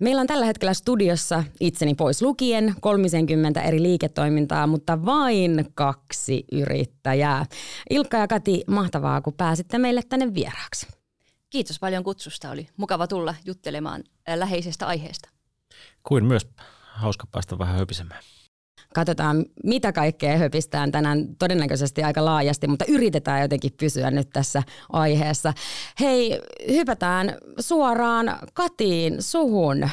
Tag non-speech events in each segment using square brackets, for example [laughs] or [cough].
Meillä on tällä hetkellä studiossa itseni pois lukien 30 eri liiketoimintaa, mutta vain kaksi yrittäjää. Ilkka ja Kati, mahtavaa kun pääsitte meille tänne vieraaksi. Kiitos paljon kutsusta. Oli mukava tulla juttelemaan läheisestä aiheesta. Kuin myös hauska päästä vähän höpisemään. Katsotaan, mitä kaikkea höpistään tänään todennäköisesti aika laajasti, mutta yritetään jotenkin pysyä nyt tässä aiheessa. Hei, hypätään suoraan Katiin suhun.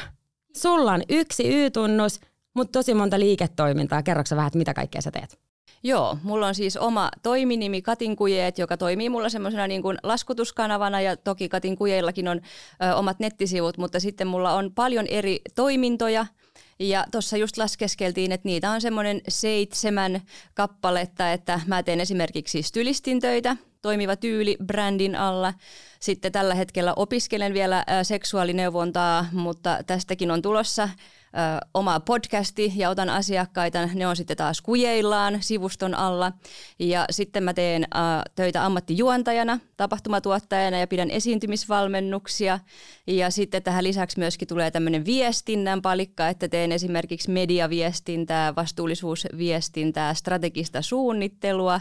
Sulla on yksi Y-tunnus, mutta tosi monta liiketoimintaa. Kerroksä vähän, mitä kaikkea sä teet? Joo, mulla on siis oma toiminimi Katinkujeet, joka toimii mulla semmoisena niin kuin laskutuskanavana ja toki Katinkujeillakin on ö, omat nettisivut, mutta sitten mulla on paljon eri toimintoja – ja tuossa just laskeskeltiin, että niitä on semmoinen seitsemän kappaletta, että mä teen esimerkiksi stylistin töitä, toimiva tyyli brändin alla. Sitten tällä hetkellä opiskelen vielä seksuaalineuvontaa, mutta tästäkin on tulossa ö, oma podcasti ja otan asiakkaita. Ne on sitten taas kujeillaan sivuston alla. Ja sitten mä teen ö, töitä ammattijuontajana, tapahtumatuottajana ja pidän esiintymisvalmennuksia. Ja sitten tähän lisäksi myöskin tulee tämmöinen viestinnän palikka, että teen esimerkiksi mediaviestintää, vastuullisuusviestintää, strategista suunnittelua.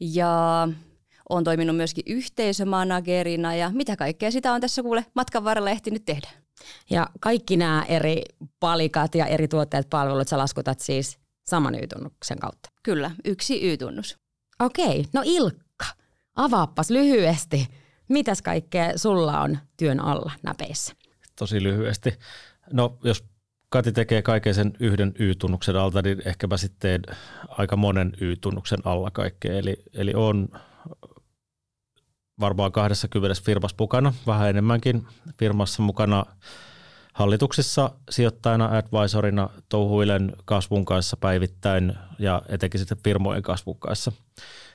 Ja olen toiminut myöskin yhteisömanagerina ja mitä kaikkea sitä on tässä kuule matkan varrella ehtinyt tehdä. Ja kaikki nämä eri palikat ja eri tuotteet, palvelut sä laskutat siis saman Y-tunnuksen kautta? Kyllä, yksi Y-tunnus. Okei, no Ilkka, avaappas lyhyesti. Mitäs kaikkea sulla on työn alla näpeissä? Tosi lyhyesti. No jos Kati tekee kaiken sen yhden Y-tunnuksen alta, niin ehkä mä sitten aika monen Y-tunnuksen alla kaikkea. Eli, eli on varmaan 20 firmassa mukana, vähän enemmänkin firmassa mukana hallituksissa sijoittajana, advisorina, touhuilen kasvun kanssa päivittäin ja etenkin sitten firmojen kasvun kanssa.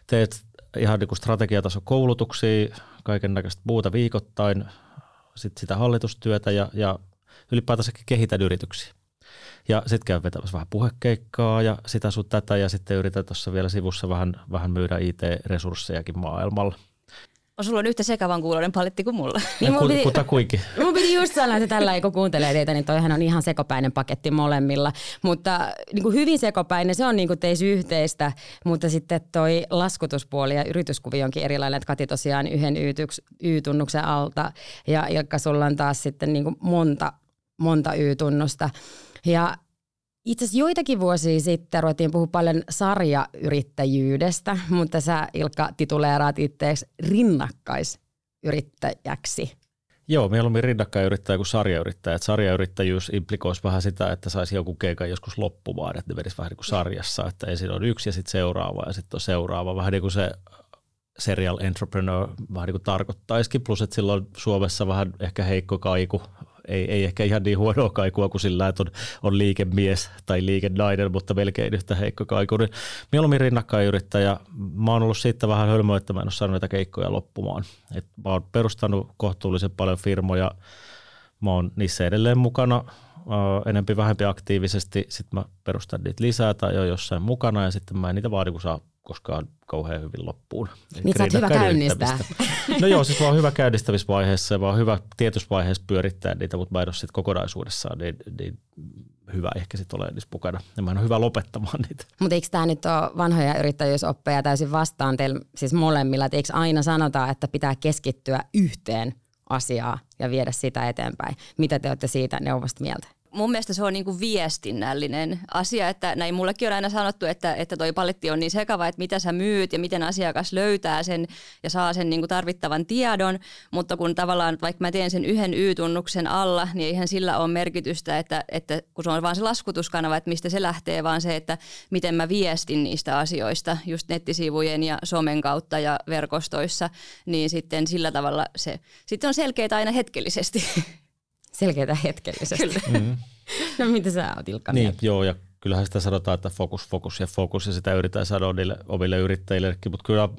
Teet ihan niin kuin strategiatason koulutuksia, kaiken näköistä muuta viikoittain, sit sitä hallitustyötä ja, ja ylipäätänsä kehitän yrityksiä. Ja sitten käy vetämässä vähän puhekeikkaa ja sitä sun tätä ja sitten yritän tuossa vielä sivussa vähän, vähän myydä IT-resurssejakin maailmalla – on sulla on yhtä sekavan kuuloinen paletti kuin mulla. Niin mun piti, kuta kuinkin. [laughs] Mun piti just sanoa, että tällä kun kuuntelee teitä, niin toihan on ihan sekopäinen paketti molemmilla. Mutta niin kuin hyvin sekopäinen, se on niin kuin teis yhteistä, mutta sitten toi laskutuspuoli ja yrityskuvi onkin erilainen, että Kati tosiaan yhden Y-tunnuksen alta ja Ilkka sulla on taas sitten niin kuin monta, monta Y-tunnusta. Ja itse asiassa joitakin vuosia sitten ruvettiin puhua paljon sarjayrittäjyydestä, mutta sä Ilkka tituleeraat itseäsi rinnakkaisyrittäjäksi. Joo, mieluummin rinnakkainyrittäjä kuin sarjayrittäjä. Et sarjayrittäjyys implikoisi vähän sitä, että saisi joku keikan joskus loppumaan, että ne vedisi vähän niin kuin sarjassa, että ensin on yksi ja sitten seuraava ja sitten on seuraava. Vähän niin kuin se serial entrepreneur vähän niin kuin tarkoittaisikin, plus että silloin Suomessa vähän ehkä heikko kaiku ei, ei ehkä ihan niin huonoa kaikua kuin sillä, että on, on liikemies tai liikenainen, mutta melkein yhtä heikko kaiku. Niin mieluummin rinnakkainyrittäjä. Mä oon ollut siitä vähän hölmöä, että mä en ole saanut näitä keikkoja loppumaan. Et mä oon perustanut kohtuullisen paljon firmoja. Mä oon niissä edelleen mukana enempi vähempi aktiivisesti, sitten mä perustan niitä lisää tai jo jossain mukana ja sitten mä en niitä vaadi, kun saa koskaan kauhean hyvin loppuun. Niin sä hyvä käynnistää. No joo, siis vaan hyvä käynnistämisvaiheessa ja vaan hyvä tietysvaiheessa pyörittää niitä, mutta mä en ole sitten kokonaisuudessaan niin, niin hyvä ehkä sitten ole edes mukana. Ja mä en ole hyvä lopettamaan niitä. Mutta eikö tämä nyt ole vanhoja yrittäjyysoppeja täysin vastaan teillä siis molemmilla, että eikö aina sanota, että pitää keskittyä yhteen asiaan ja viedä sitä eteenpäin? Mitä te olette siitä neuvosta mieltä? Mun mielestä se on niin kuin viestinnällinen asia, että näin mullekin on aina sanottu, että, että toi paletti on niin sekava, että mitä sä myyt ja miten asiakas löytää sen ja saa sen niin kuin tarvittavan tiedon, mutta kun tavallaan vaikka mä teen sen yhden Y-tunnuksen alla, niin eihän sillä ole merkitystä, että, että kun se on vaan se laskutuskanava, että mistä se lähtee, vaan se, että miten mä viestin niistä asioista just nettisivujen ja somen kautta ja verkostoissa, niin sitten sillä tavalla se sitten on selkeää aina hetkellisesti. [laughs] selkeitä hetkellisesti. Mm. [laughs] no mitä sä oot Ilkka Niin, joo ja kyllähän sitä sanotaan, että fokus, fokus ja fokus ja sitä yritetään sanoa niille omille yrittäjillekin, mutta kyllä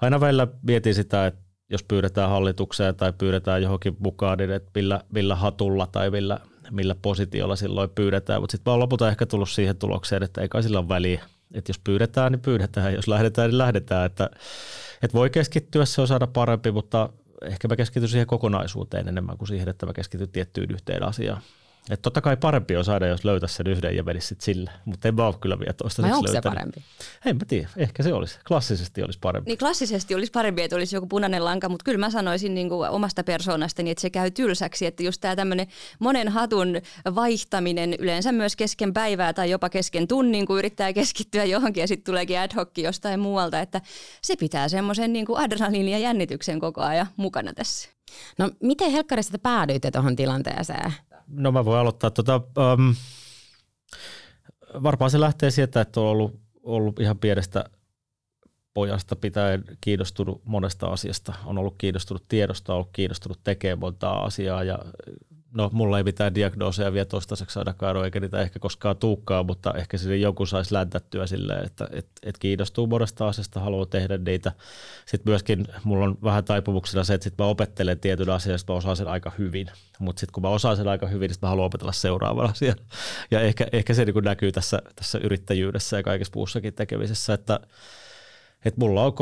aina välillä mietin sitä, että jos pyydetään hallitukseen tai pyydetään johonkin mukaan, niin että millä, millä hatulla tai millä, millä positiolla silloin pyydetään, mutta sitten mä oon lopulta ehkä tullut siihen tulokseen, että ei kai sillä ole väliä, että jos pyydetään, niin pyydetään, jos lähdetään, niin lähdetään, että, että voi keskittyä, se on saada parempi, mutta ehkä mä keskityn siihen kokonaisuuteen enemmän kuin siihen, että mä keskityn tiettyyn yhteen asiaan. Että totta kai parempi on saada, jos löytäisi sen yhden ja menisi sille. Mutta en mä ole kyllä vielä toista. Onko se parempi? En mä tiedä. Ehkä se olisi. Klassisesti olisi parempi. Niin klassisesti olisi parempi, että olisi joku punainen lanka, mutta kyllä mä sanoisin niin kuin omasta persoonastani, että se käy tylsäksi. Että just tämä tämmöinen monen hatun vaihtaminen yleensä myös kesken päivää tai jopa kesken tunnin, kun yrittää keskittyä johonkin ja sitten tuleekin ad hoc jostain muualta. Että se pitää semmoisen niin adrenaliinin ja jännityksen koko ajan mukana tässä. No miten helkkarissa päädyitte tuohon tilanteeseen? No mä voin aloittaa. Tota, um, varmaan se lähtee sieltä, että on ollut, ollut ihan pienestä pojasta pitäen kiinnostunut monesta asiasta. On ollut kiinnostunut tiedosta, on ollut kiinnostunut tekemään montaa asiaa ja no mulla ei mitään diagnooseja vielä toistaiseksi ainakaan ole, eikä niitä ehkä koskaan tuukkaa, mutta ehkä sinne joku saisi läntättyä silleen, että et, et kiinnostuu monesta asiasta, haluaa tehdä niitä. Sitten myöskin mulla on vähän taipumuksena se, että sit mä opettelen tietyn asian, mä osaan sen aika hyvin. Mutta sitten kun mä osaan sen aika hyvin, niin mä haluan opetella seuraavan asian. [laughs] Ja ehkä, ehkä se niin näkyy tässä, tässä yrittäjyydessä ja kaikessa muussakin tekemisessä, että et mulla on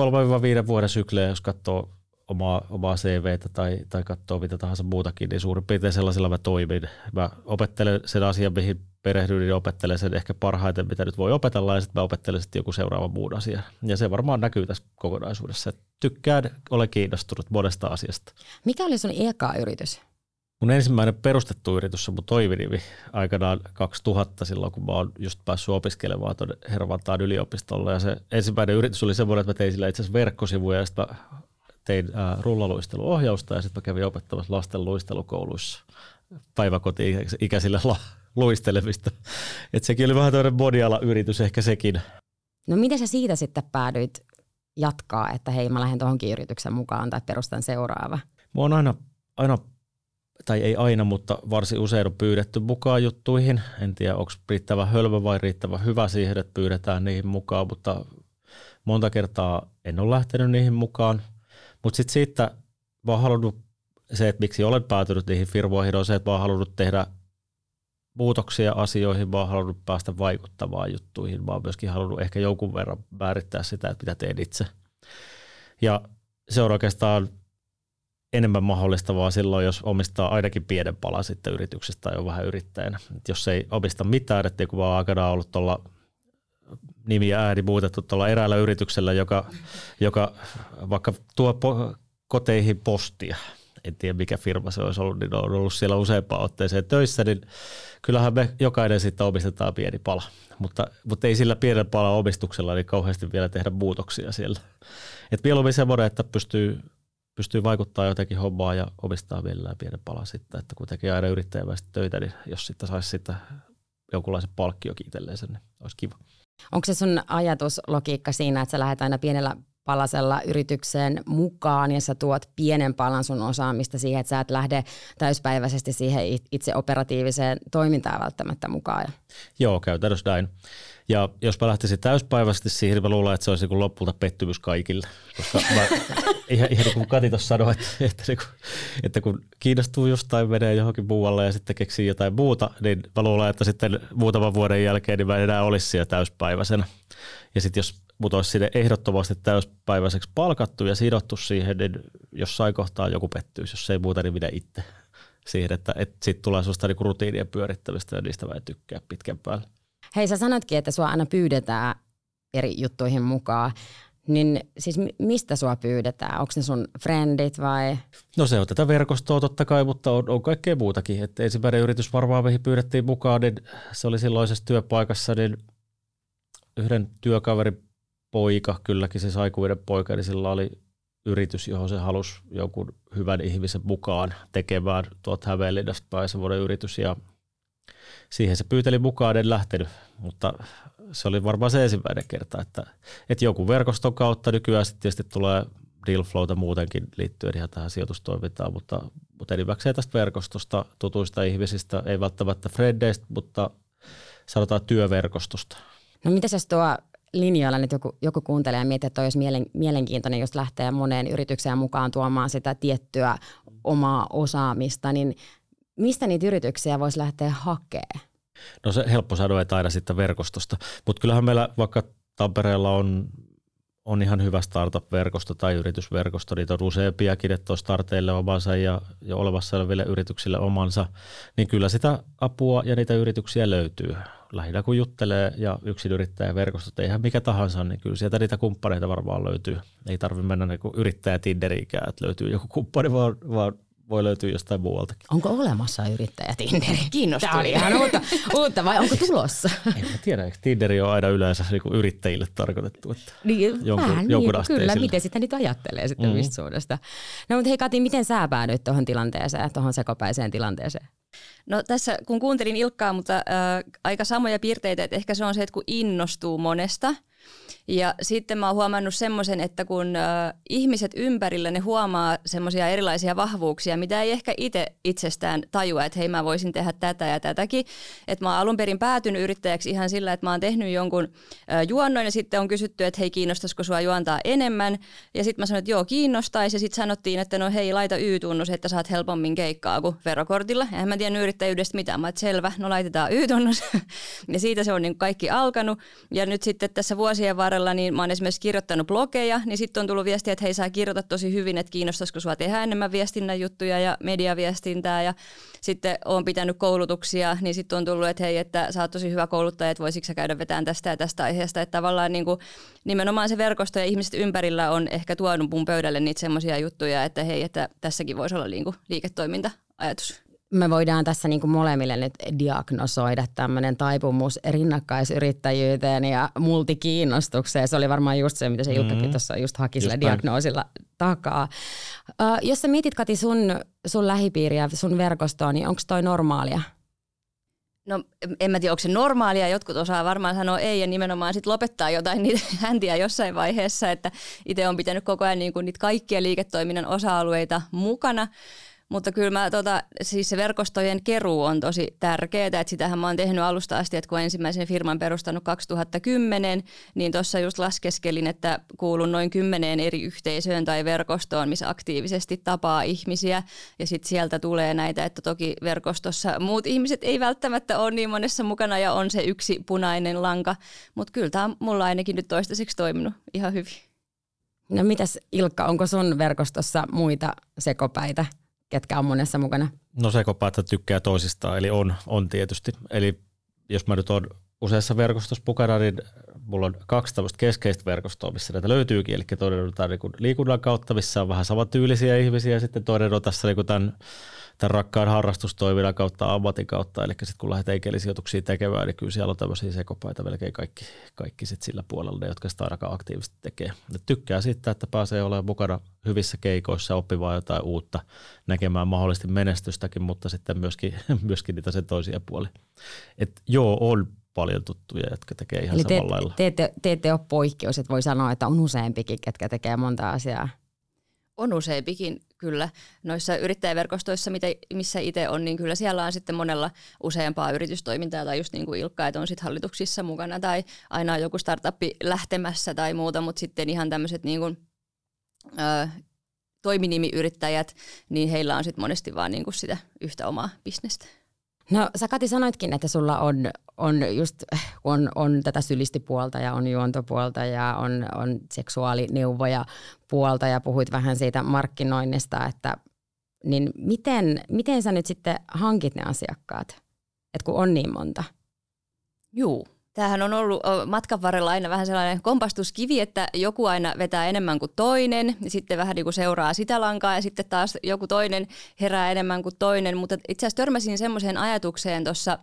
3-5 vuoden syklejä, jos katsoo omaa, omaa CVtä tai, tai katsoo mitä tahansa muutakin, niin suurin piirtein sellaisella mä toimin. Mä opettelen sen asian, mihin perehdyn, niin opettelen sen ehkä parhaiten, mitä nyt voi opetella, ja sitten mä opettelen sitten joku seuraava muun asia. Ja se varmaan näkyy tässä kokonaisuudessa. Tykkään, olen kiinnostunut monesta asiasta. Mikä oli sun eka yritys? Mun ensimmäinen perustettu yritys on mun toiminimi aikanaan 2000 silloin, kun mä oon just päässyt opiskelemaan tuonne Hervantaan yliopistolle. Ja se ensimmäinen yritys oli semmoinen, että mä tein sillä itse asiassa verkkosivuja ja sitten mä tein äh, rullaluisteluohjausta ja sitten mä kävin opettamassa lasten luistelukouluissa päiväkoti-ikäisille la- luistelemista. Et sekin oli vähän tämmöinen bodiala-yritys ehkä sekin. No miten sä siitä sitten päädyit jatkaa, että hei mä lähden tuohonkin yrityksen mukaan tai perustan seuraava? Mä oon aina, aina tai ei aina, mutta varsin usein on pyydetty mukaan juttuihin. En tiedä, onko riittävän hölmö vai riittävän hyvä siihen, että pyydetään niihin mukaan, mutta monta kertaa en ole lähtenyt niihin mukaan. Mutta sitten siitä mä oon halunnut, se, että miksi olen päätynyt niihin firmoihin, on se, että mä oon halunnut tehdä muutoksia asioihin, mä oon halunnut päästä vaikuttavaan juttuihin, mä oon myöskin halunnut ehkä jonkun verran määrittää sitä, että mitä teen itse. Ja se on oikeastaan enemmän mahdollistavaa silloin, jos omistaa ainakin pienen palan sitten yrityksestä tai on vähän yrittäjänä. Et jos ei omista mitään, että kun oon aikanaan ollut tuolla nimi ja ääni muutettu tuolla eräällä yrityksellä, joka, joka vaikka tuo po- koteihin postia, en tiedä mikä firma se olisi ollut, niin on ollut siellä useampaan otteeseen töissä, niin kyllähän me jokainen sitten omistetaan pieni pala. Mutta, mutta ei sillä pienen palan omistuksella niin kauheasti vielä tehdä muutoksia siellä. Et mieluummin semmoinen, että pystyy, pystyy vaikuttaa jotenkin hommaa ja omistaa vielä pienen palan sitten, että kun tekee aina yrittäjäväisesti töitä, niin jos sitten saisi sitten jonkunlaisen palkkiokin itselleen niin olisi kiva. Onko se sun ajatuslogiikka siinä, että sä lähdet aina pienellä palasella yritykseen mukaan ja sä tuot pienen palan sun osaamista siihen, että sä et lähde täyspäiväisesti siihen itse operatiiviseen toimintaan välttämättä mukaan. Joo, käytännössä näin. Ja jos mä lähtisin täyspäiväisesti siihen, niin mä luulen, että se olisi niin lopulta pettymys kaikille. Koska mä, [laughs] ihan, ihan niin kuin Kati tuossa sanoi, että, että, että, kun, että kun kiinnostuu jostain, menee johonkin muualle ja sitten keksii jotain muuta, niin mä luulen, että sitten muutaman vuoden jälkeen niin mä en enää olisi siellä täyspäiväisenä. Ja sitten jos mut olisi sinne ehdottomasti täyspäiväiseksi palkattu ja sidottu siihen, niin jossain kohtaa joku pettyisi, jos ei muuta, niin minä itse siihen, että, että sitten tulee sellaista niin rutiinien pyörittämistä ja niistä mä en tykkää pitkän päälle. Hei, sä sanoitkin, että sua aina pyydetään eri juttuihin mukaan. Niin siis mistä sua pyydetään? Onko ne sun friendit vai? No se on tätä verkostoa totta kai, mutta on, on kaikkea muutakin. Et ensimmäinen yritys varmaan mihin pyydettiin mukaan, niin se oli silloisessa työpaikassa, niin yhden työkaverin poika, kylläkin se aikuinen poika, niin sillä oli yritys, johon se halusi jonkun hyvän ihmisen mukaan tekemään tuot Hämeenlinnasta päin semmoinen yritys ja siihen se pyyteli mukaan, en lähtenyt, mutta se oli varmaan se ensimmäinen kerta, että, että joku verkoston kautta nykyään sitten tietysti tulee dealflowta muutenkin liittyen ihan tähän sijoitustoimintaan, mutta, mutta enimmäkseen tästä verkostosta, tutuista ihmisistä, ei välttämättä frendeistä, mutta sanotaan työverkostosta. No mitä se tuo linjoilla nyt joku, joku kuuntelee ja miettii, että olisi mielen, mielenkiintoinen, jos lähtee moneen yritykseen mukaan tuomaan sitä tiettyä omaa osaamista, niin mistä niitä yrityksiä voisi lähteä hakemaan? No se helppo sanoa, että aina sitten verkostosta, mutta kyllähän meillä vaikka Tampereella on on ihan hyvä startup-verkosto tai yritysverkosto. Niitä on useampiakin, että on starteille omansa ja jo olevassa oleville yrityksille omansa. Niin kyllä sitä apua ja niitä yrityksiä löytyy. Lähinnä kun juttelee ja yrittäjäverkostot, eihän mikä tahansa, niin kyllä sieltä niitä kumppaneita varmaan löytyy. Ei tarvitse mennä niin yrittäjä Tinderiikään, että löytyy joku kumppani, vaan, vaan voi löytyä jostain muualtakin. Onko olemassa yrittäjä Tinderi? Kiinnostaa. Tämä oli ihan uutta, uutta vai onko tulossa? En mä tiedä, eikö Tinderi on aina yleensä niin yrittäjille tarkoitettu? Että niin, jonkun, vähän jonkun niin, kyllä, miten sitä nyt ajattelee sitten mm-hmm. mistä suudesta. No mutta hei Kati, miten sä päädyit tuohon tilanteeseen, tuohon sekopäiseen tilanteeseen? No tässä kun kuuntelin Ilkkaa, mutta äh, aika samoja piirteitä, että ehkä se on se, että kun innostuu monesta – ja sitten mä oon huomannut semmoisen, että kun ihmiset ympärillä ne huomaa semmoisia erilaisia vahvuuksia, mitä ei ehkä itse itsestään tajua, että hei mä voisin tehdä tätä ja tätäkin. Että mä oon alun perin päätynyt yrittäjäksi ihan sillä, että mä oon tehnyt jonkun äh, juonnon ja sitten on kysytty, että hei kiinnostaisiko sua juontaa enemmän. Ja sitten mä sanoin, että joo kiinnostaisi ja sitten sanottiin, että no hei laita Y-tunnus, että saat helpommin keikkaa kuin verokortilla. Ja en mä tiedä yrittäjyydestä mitään. Mä että selvä, no laitetaan Y-tunnus. [laughs] ja siitä se on niin kaikki alkanut. Ja nyt sitten tässä vuosien varrella niin mä oon esimerkiksi kirjoittanut blogeja, niin sitten on tullut viestiä, että hei sä kirjoitat tosi hyvin, että kiinnostaisiko sua tehdä enemmän viestinnän juttuja ja mediaviestintää. Ja sitten on pitänyt koulutuksia, niin sitten on tullut, että hei, että sä oot tosi hyvä kouluttaja, että voisitko sä käydä vetämään tästä ja tästä aiheesta, että tavallaan niin kuin, nimenomaan se verkosto ja ihmiset ympärillä on ehkä tuonut mun pöydälle niitä semmoisia juttuja, että hei, että tässäkin voisi olla niin kuin liiketoiminta-ajatus me voidaan tässä niin kuin molemmille nyt diagnosoida tämmöinen taipumus rinnakkaisyrittäjyyteen ja multikiinnostukseen. Se oli varmaan just se, mitä se Ilkkakin mm-hmm. tuossa just haki sillä diagnoosilla takaa. Uh, jos sä mietit Kati sun, sun lähipiiriä, sun verkostoa, niin onko toi normaalia? No en mä tiedä, onko se normaalia. Jotkut osaa varmaan sanoa ei ja nimenomaan sitten lopettaa jotain niitä [laughs] häntiä jossain vaiheessa. Että itse on pitänyt koko ajan niin kuin niitä kaikkia liiketoiminnan osa-alueita mukana. Mutta kyllä mä, tota, siis se verkostojen keruu on tosi tärkeää, että sitähän mä oon tehnyt alusta asti, että kun ensimmäisen firman perustanut 2010, niin tuossa just laskeskelin, että kuulun noin kymmeneen eri yhteisöön tai verkostoon, missä aktiivisesti tapaa ihmisiä ja sitten sieltä tulee näitä, että toki verkostossa muut ihmiset ei välttämättä ole niin monessa mukana ja on se yksi punainen lanka, mutta kyllä tämä on mulla ainakin nyt toistaiseksi toiminut ihan hyvin. No mitäs Ilkka, onko sun verkostossa muita sekopäitä? Ketkä on monessa mukana? No se että tykkää toisistaan, eli on, on tietysti. Eli jos mä nyt on useassa verkostossa mukana, niin mulla on kaksi tämmöistä keskeistä verkostoa, missä näitä löytyykin. Eli toinen on niin liikunnan kautta, missä on vähän samantyylisiä ihmisiä, ja sitten toinen on tässä niin tämän tämän rakkaan harrastustoiminnan kautta, ammatin kautta, eli sitten kun lähdetään ikellisijoituksia tekemään, niin kyllä siellä on tämmöisiä sekopaita melkein kaikki, kaikki sit sillä puolella, ne, jotka sitä ainakaan aktiivisesti tekee. Et tykkää siitä, että pääsee olemaan mukana hyvissä keikoissa, oppimaan jotain uutta, näkemään mahdollisesti menestystäkin, mutta sitten myöskin, [laughs] myöskin niitä sen toisia puolia. Et joo, on paljon tuttuja, jotka tekee ihan Eli samalla te, lailla. Te, te, te ette ole poikkeus, että voi sanoa, että on useampikin, ketkä tekee monta asiaa. On useampikin, kyllä. Noissa yrittäjäverkostoissa, mitä, missä itse on, niin kyllä siellä on sitten monella useampaa yritystoimintaa tai just niin kuin Ilkka, että on sitten hallituksissa mukana tai aina on joku startuppi lähtemässä tai muuta, mutta sitten ihan tämmöiset niin kuin, ö, toiminimiyrittäjät, niin heillä on sitten monesti vaan niin kuin sitä yhtä omaa bisnestä. No sä Kati sanoitkin, että sulla on, on just on, on tätä sylistipuolta ja on juontopuolta ja on, on seksuaalineuvoja puolta ja puhuit vähän siitä markkinoinnista, että niin miten, miten sä nyt sitten hankit ne asiakkaat, että kun on niin monta? Juu, Tämähän on ollut matkan varrella aina vähän sellainen kompastuskivi, että joku aina vetää enemmän kuin toinen, ja sitten vähän niin kuin seuraa sitä lankaa, ja sitten taas joku toinen herää enemmän kuin toinen. Mutta itse asiassa törmäsin semmoiseen ajatukseen tuossa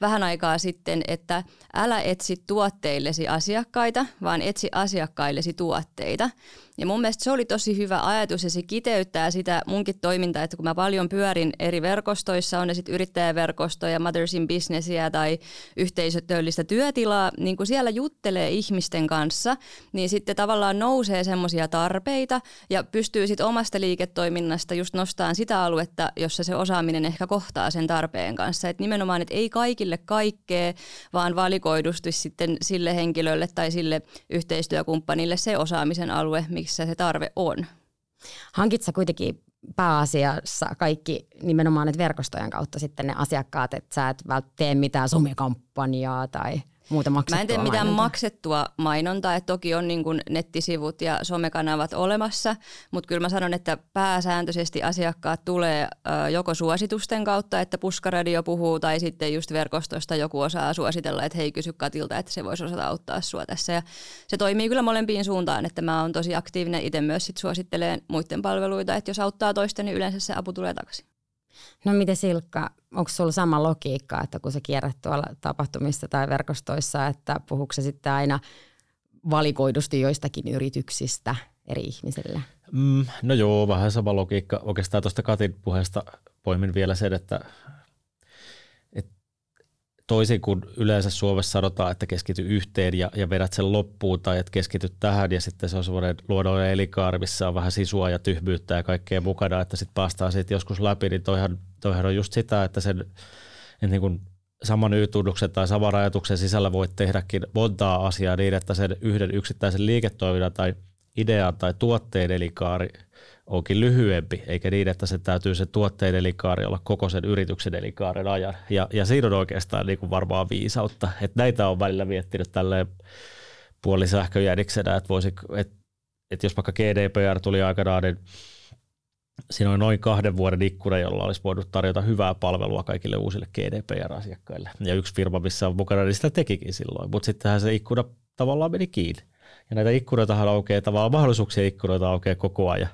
vähän aikaa sitten, että älä etsi tuotteillesi asiakkaita, vaan etsi asiakkaillesi tuotteita. Ja mun mielestä se oli tosi hyvä ajatus ja se kiteyttää sitä munkin toimintaa, että kun mä paljon pyörin eri verkostoissa, on ne sitten yrittäjäverkostoja, Mothers in Businessia tai yhteisötöllistä työtilaa, niin kun siellä juttelee ihmisten kanssa, niin sitten tavallaan nousee semmoisia tarpeita ja pystyy sitten omasta liiketoiminnasta just nostamaan sitä aluetta, jossa se osaaminen ehkä kohtaa sen tarpeen kanssa. Et nimenomaan, että ei kaikille kaikkea, vaan valikoidusti sitten sille henkilölle tai sille yhteistyökumppanille se osaamisen alue, missä se tarve on. Hankit sä kuitenkin pääasiassa kaikki nimenomaan verkostojen kautta sitten ne asiakkaat, että sä et vält tee mitään somekampanjaa tai muuta maksettua Mä en tee mitään mainontaa? maksettua mainontaa, että toki on niin kuin nettisivut ja somekanavat olemassa, mutta kyllä mä sanon, että pääsääntöisesti asiakkaat tulee joko suositusten kautta, että puskaradio puhuu, tai sitten just verkostosta joku osaa suositella, että hei kysy Katilta, että se voisi osata auttaa sua tässä. Ja se toimii kyllä molempiin suuntaan, että mä oon tosi aktiivinen itse myös sit suositteleen muiden palveluita, että jos auttaa toista, niin yleensä se apu tulee takaisin. No miten Silkka, onko sulla sama logiikka, että kun sä kierrät tuolla tapahtumissa tai verkostoissa, että puhuuko se sitten aina valikoidusti joistakin yrityksistä eri ihmisille? Mm, no joo, vähän sama logiikka. Oikeastaan tuosta Katin puheesta poimin vielä sen, että, että toisin kuin yleensä Suomessa sanotaan, että keskity yhteen ja, ja vedät sen loppuun tai että keskity tähän ja sitten se on semmoinen luonnollinen elinkaari, missä on vähän sisua ja tyhmyyttä ja kaikkea mukana, että sitten päästään siitä joskus läpi, niin toihan, toihan on just sitä, että sen että niin kuin saman Y-tunnuksen tai saman ajatuksen sisällä voit tehdäkin montaa asiaa niin, että sen yhden yksittäisen liiketoiminnan tai idean tai tuotteen elinkaari onkin lyhyempi, eikä niin, että se täytyy se tuotteen elinkaari olla koko sen yrityksen elinkaaren ajan. Ja, ja siinä on oikeastaan niin kuin varmaan viisautta, että näitä on välillä miettinyt tälleen puolisähköjäniksenä, että, voisi, että, että jos vaikka GDPR tuli aikanaan, niin siinä on noin kahden vuoden ikkuna, jolla olisi voinut tarjota hyvää palvelua kaikille uusille GDPR-asiakkaille. Ja yksi firma, missä on mukana, niin sitä tekikin silloin, mutta sittenhän se ikkuna tavallaan meni kiinni. Ja näitä ikkunoitahan aukeaa, tavallaan mahdollisuuksia ikkunoita aukeaa koko ajan.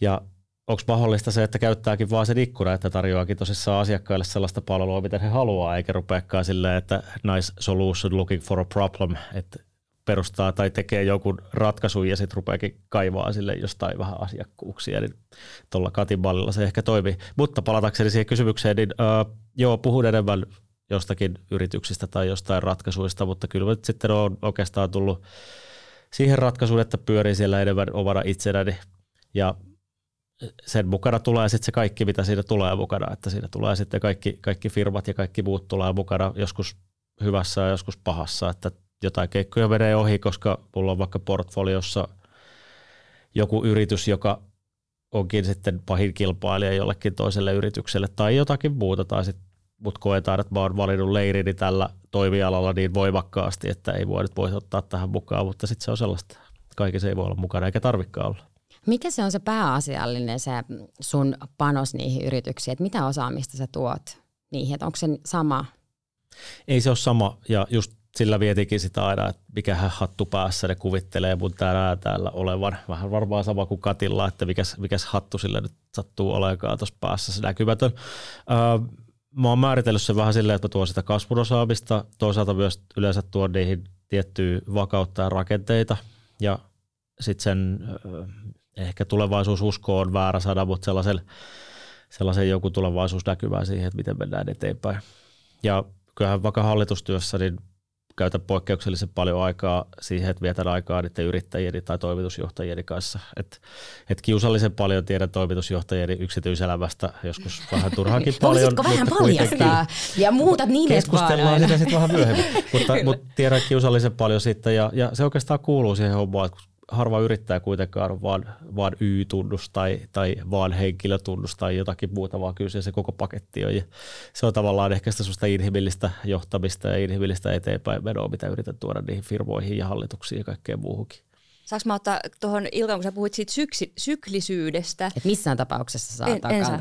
Ja onko mahdollista se, että käyttääkin vaan sen ikkuna, että tarjoakin tosissaan asiakkaille sellaista palvelua, mitä he haluaa, eikä rupeakaan silleen, että nice solution looking for a problem, että perustaa tai tekee jonkun ratkaisun ja sitten rupeakin kaivaa sille jostain vähän asiakkuuksia, niin tuolla Katin mallilla se ehkä toimii. Mutta palatakseni siihen kysymykseen, niin uh, joo, puhun enemmän jostakin yrityksistä tai jostain ratkaisuista, mutta kyllä nyt sitten on oikeastaan tullut siihen ratkaisuun, että pyörii siellä enemmän omana itsenäni ja sen mukana tulee sitten se kaikki, mitä siinä tulee mukana, että siinä tulee sitten kaikki, kaikki firmat ja kaikki muut tulee mukana joskus hyvässä ja joskus pahassa, että jotain keikkoja menee ohi, koska mulla on vaikka portfoliossa joku yritys, joka onkin sitten pahin kilpailija jollekin toiselle yritykselle tai jotakin muuta, tai sitten mut koetaan, että mä oon valinnut leirini tällä toimialalla niin voimakkaasti, että ei voi nyt voi ottaa tähän mukaan, mutta sitten se on sellaista, kaikessa ei voi olla mukana eikä tarvikaan olla. Mikä se on se pääasiallinen se sun panos niihin yrityksiin, että mitä osaamista sä tuot niihin, että onko se sama? Ei se ole sama ja just sillä vietikin sitä aina, että mikähän hattu päässä ne kuvittelee mun täällä, täällä olevan. Vähän varmaan sama kuin Katilla, että mikäs, mikäs hattu sille nyt sattuu olekaan tuossa päässä se näkymätön. Öö, mä oon määritellyt sen vähän silleen, että mä tuon sitä kasvun osaamista, toisaalta myös yleensä tuon niihin tiettyä vakautta ja rakenteita ja sitten sen ehkä tulevaisuususko on väärä sana, mutta sellaisen, sellaisen joku tulevaisuusnäkymää siihen, että miten mennään eteenpäin. Ja kyllähän vaikka hallitustyössä, niin käytän poikkeuksellisen paljon aikaa siihen, että vietän aikaa niiden yrittäjien tai toimitusjohtajien kanssa. Et, et kiusallisen paljon tiedän toimitusjohtajien yksityiselämästä, joskus vähän turhankin [laughs] paljon. Voisitko vähän paljastaa ja muutat nimet Keskustellaan sitä sitten vähän myöhemmin, [laughs] mutta, mutta tiedän kiusallisen paljon siitä ja, ja se oikeastaan kuuluu siihen hommaan, että harva yrittää kuitenkaan vaan, vaan Y-tunnus tai, tai vaan henkilötunnus tai jotakin muuta, vaan kyllä se koko paketti on. Ja se on tavallaan ehkä sitä sellaista inhimillistä johtamista ja inhimillistä eteenpäin menoa, mitä yritän tuoda niihin firmoihin ja hallituksiin ja kaikkeen muuhunkin. Saanko mä ottaa tuohon Ilkan, kun sä puhuit siitä syksi, syklisyydestä. Et missään tapauksessa saa En, en saa.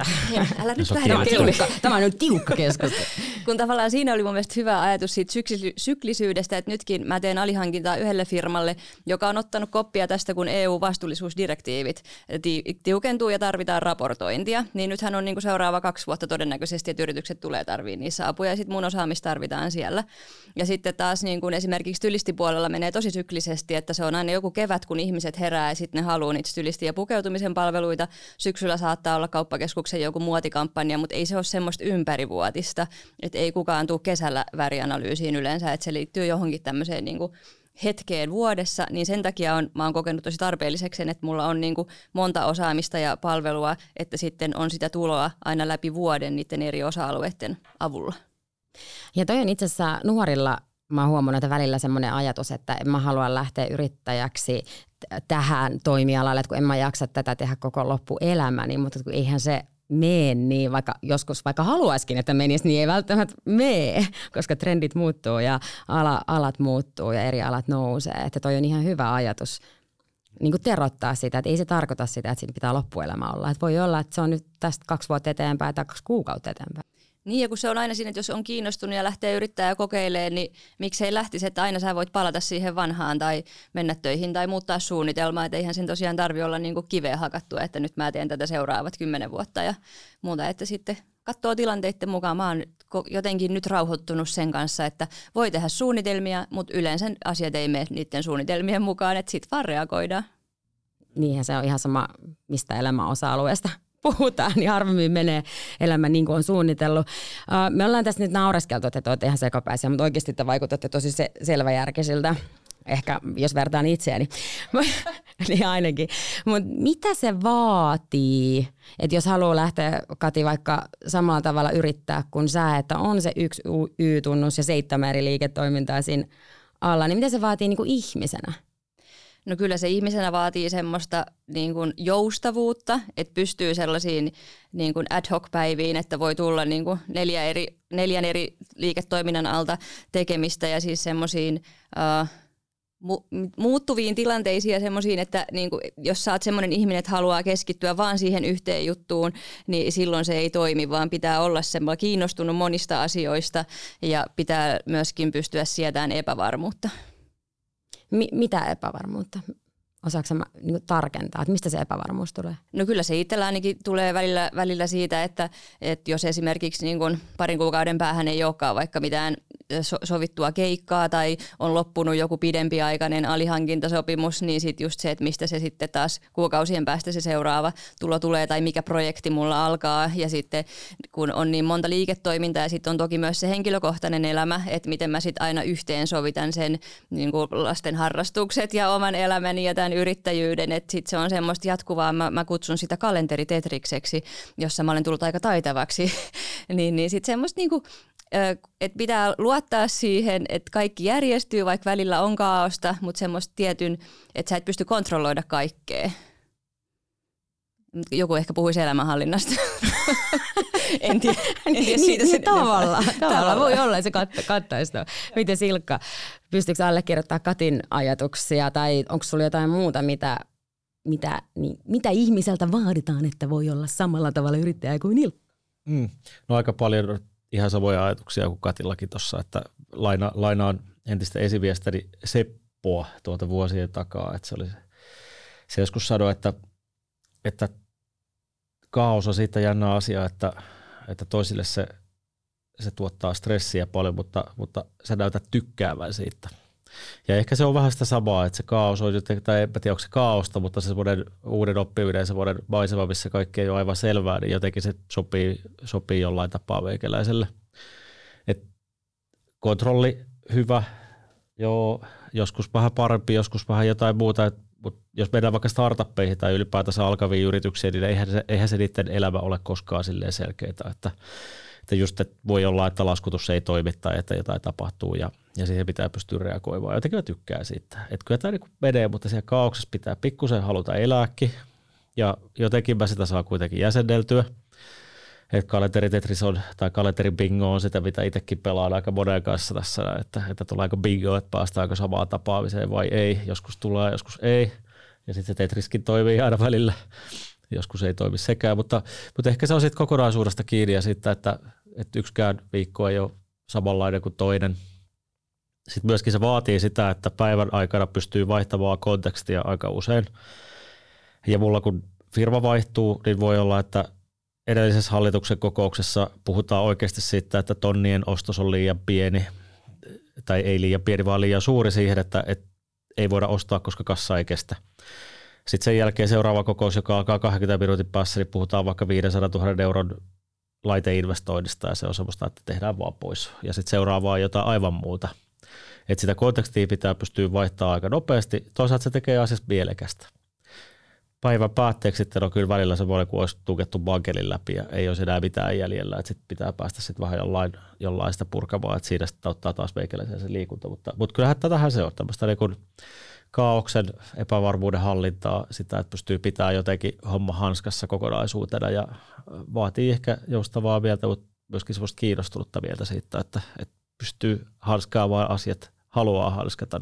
Älä [laughs] nyt lähde tiukka. [laughs] Tämä on nyt tiukka keskustelu. [laughs] Kun tavallaan siinä oli mun mielestä hyvä ajatus siitä syklisy- syklisyydestä, että nytkin mä teen alihankintaa yhdelle firmalle, joka on ottanut koppia tästä, kun EU-vastuullisuusdirektiivit ti- tiukentuu ja tarvitaan raportointia. Niin nythän on niinku seuraava kaksi vuotta todennäköisesti, että yritykset tulee tarviin niissä apuja ja sitten mun osaamista tarvitaan siellä. Ja sitten taas niin kuin esimerkiksi stylistipuolella menee tosi syklisesti, että se on aina joku kevät, kun ihmiset herää ja sitten ne haluaa niitä stylisti- ja pukeutumisen palveluita. Syksyllä saattaa olla kauppakeskuksen joku muotikampanja, mutta ei se ole semmoista ympärivuotista, että ei kukaan tule kesällä värianalyysiin yleensä, että se liittyy johonkin tämmöiseen niin hetkeen vuodessa, niin sen takia on, mä oon kokenut tosi tarpeelliseksi sen, että mulla on niin kuin monta osaamista ja palvelua, että sitten on sitä tuloa aina läpi vuoden niiden eri osa-alueiden avulla. Ja toi on itse asiassa nuorilla, mä oon huomannut, että välillä semmoinen ajatus, että en mä halua lähteä yrittäjäksi tähän toimialalle, että kun en mä jaksa tätä tehdä koko loppuelämäni, mutta kun eihän se mene niin, vaikka joskus vaikka haluaisikin, että menisi, niin ei välttämättä mene, koska trendit muuttuu ja ala, alat muuttuu ja eri alat nousee. Että toi on ihan hyvä ajatus niin kuin terottaa sitä, että ei se tarkoita sitä, että siinä pitää loppuelämä olla. Että voi olla, että se on nyt tästä kaksi vuotta eteenpäin tai kaksi kuukautta eteenpäin. Niin ja kun se on aina siinä, että jos on kiinnostunut ja lähtee yrittää ja kokeilee, niin miksei lähtisi, että aina sä voit palata siihen vanhaan tai mennä töihin tai muuttaa suunnitelmaa, että eihän sen tosiaan tarvi olla niin kuin kiveä hakattua, että nyt mä teen tätä seuraavat kymmenen vuotta ja muuta, että sitten katsoo tilanteiden mukaan. Mä oon jotenkin nyt rauhoittunut sen kanssa, että voi tehdä suunnitelmia, mutta yleensä asiat ei mene niiden suunnitelmien mukaan, että sitten vaan reagoidaan. Niinhän se on ihan sama mistä elämän osa-alueesta puhutaan, niin harvemmin menee elämä niin kuin on suunnitellut. Me ollaan tässä nyt naureskeltu, että te olette ihan sekapäisiä, mutta oikeasti te vaikutatte tosi se- selväjärkisiltä. Ehkä jos vertaan itseäni, [laughs] niin ainakin. Mutta mitä se vaatii, että jos haluaa lähteä, Kati, vaikka samalla tavalla yrittää kuin sä, että on se yksi Y-tunnus ja seitsemän eri liiketoimintaa siinä alla, niin mitä se vaatii niin kuin ihmisenä? No kyllä se ihmisenä vaatii semmoista niin kuin joustavuutta, että pystyy sellaisiin niin kuin ad hoc päiviin, että voi tulla niin kuin neljä eri, neljän eri liiketoiminnan alta tekemistä ja siis semmoisiin uh, mu- muuttuviin tilanteisiin ja semmoisiin, että niin kuin, jos sä oot semmoinen ihminen, että haluaa keskittyä vaan siihen yhteen juttuun, niin silloin se ei toimi, vaan pitää olla semmoinen kiinnostunut monista asioista ja pitää myöskin pystyä sietämään epävarmuutta. Mi- mitä epävarmuutta? Osaatko mä niin tarkentaa, että mistä se epävarmuus tulee? No kyllä se itsellä ainakin tulee välillä, välillä siitä, että, että jos esimerkiksi niin kuin parin kuukauden päähän ei olekaan vaikka mitään so- sovittua keikkaa tai on loppunut joku pidempiaikainen alihankintasopimus, niin sitten just se, että mistä se sitten taas kuukausien päästä se seuraava tulo tulee tai mikä projekti mulla alkaa ja sitten kun on niin monta liiketoimintaa ja sitten on toki myös se henkilökohtainen elämä, että miten mä sitten aina yhteen sovitan sen niin kuin lasten harrastukset ja oman elämäni ja tämän yrittäjyyden, että sitten se on semmoista jatkuvaa, mä, mä kutsun sitä kalenteritetrikseksi, jossa mä olen tullut aika taitavaksi, [laughs] niin, niin sitten semmoista niinku että pitää luottaa siihen, että kaikki järjestyy, vaikka välillä on kaaosta, mutta semmoista tietyn, että sä et pysty kontrolloida kaikkea. Joku ehkä puhuisi elämänhallinnasta. [laughs] en tiedä, en tiedä siitä niin, tavallaan, tavallaan. voi olla, se kat- kattaisi Miten Silkka, pystyykö allekirjoittaa Katin ajatuksia tai onko sulla jotain muuta, mitä, mitä, niin, mitä ihmiseltä vaaditaan, että voi olla samalla tavalla yrittäjä kuin Ilkka? Mm. No aika paljon ihan samoja ajatuksia kuin Katillakin tuossa, että laina, lainaan entistä esiviestäni Seppoa tuolta vuosien takaa, että se oli se joskus sanoi, että, että kaos on siitä jännä asia, että, että toisille se, se tuottaa stressiä paljon, mutta, mutta sä näytät tykkäävän siitä. Ja ehkä se on vähän sitä samaa, että se kaos on, tai en tiedä onko se kaosta, mutta se semmoinen uuden oppiminen, semmoinen maisema, missä kaikki ei ole aivan selvää, niin jotenkin se sopii, sopii jollain tapaa meikäläiselle. Et kontrolli hyvä, joo, joskus vähän parempi, joskus vähän jotain muuta, mutta jos mennään vaikka startuppeihin tai ylipäätänsä alkaviin yrityksiin, niin eihän se, eihän se niiden elämä ole koskaan silleen selkeää, että että just että voi olla, että laskutus ei toimi tai että jotain tapahtuu ja, ja siihen pitää pystyä reagoimaan. Jotenkin mä tykkään siitä. Että kyllä tämä niin menee, mutta siellä kaauksessa pitää pikkusen haluta elääkin ja jotenkin mä sitä saa kuitenkin jäsenneltyä. Että kalenteritetris on, tai kalenteribingo on sitä, mitä itsekin pelaan aika monen kanssa tässä, että, että tuleeko bingo, että päästäänkö samaan tapaamiseen vai ei. Joskus tulee, joskus ei. Ja sitten se Tetriskin toimii aina välillä joskus ei toimi sekään, mutta, mutta ehkä se on sitten kokonaisuudesta kiinni ja siitä, että, että yksikään viikko ei ole samanlainen kuin toinen. Sitten myöskin se vaatii sitä, että päivän aikana pystyy vaihtamaan kontekstia aika usein. Ja mulla kun firma vaihtuu, niin voi olla, että edellisessä hallituksen kokouksessa puhutaan oikeasti siitä, että tonnien ostos on liian pieni, tai ei liian pieni, vaan liian suuri siihen, että, että ei voida ostaa, koska kassa ei kestä. Sitten sen jälkeen seuraava kokous, joka alkaa 20 minuutin päässä, niin puhutaan vaikka 500 000 euron laiteinvestoinnista ja se on semmoista, että tehdään vaan pois. Ja sitten seuraavaa jotain aivan muuta. Että sitä kontekstia pitää pystyä vaihtamaan aika nopeasti. Toisaalta se tekee asiasta mielekästä. Päivän päätteeksi sitten on kyllä välillä semmoinen, kun olisi tukettu bankelin läpi ja ei ole enää mitään jäljellä. Että sitten pitää päästä sitten vähän jollain, jollain sitä purkamaan, että siinä sitten ottaa taas meikäläisen se liikunta. Mutta, mutta kyllähän tätähän se on tämmöistä niin kaauksen epävarmuuden hallintaa, sitä, että pystyy pitämään jotenkin homma hanskassa kokonaisuutena ja vaatii ehkä joustavaa mieltä, mutta myöskin sellaista kiinnostunutta mieltä siitä, että, että pystyy hanskaamaan asiat, haluaa hanskata.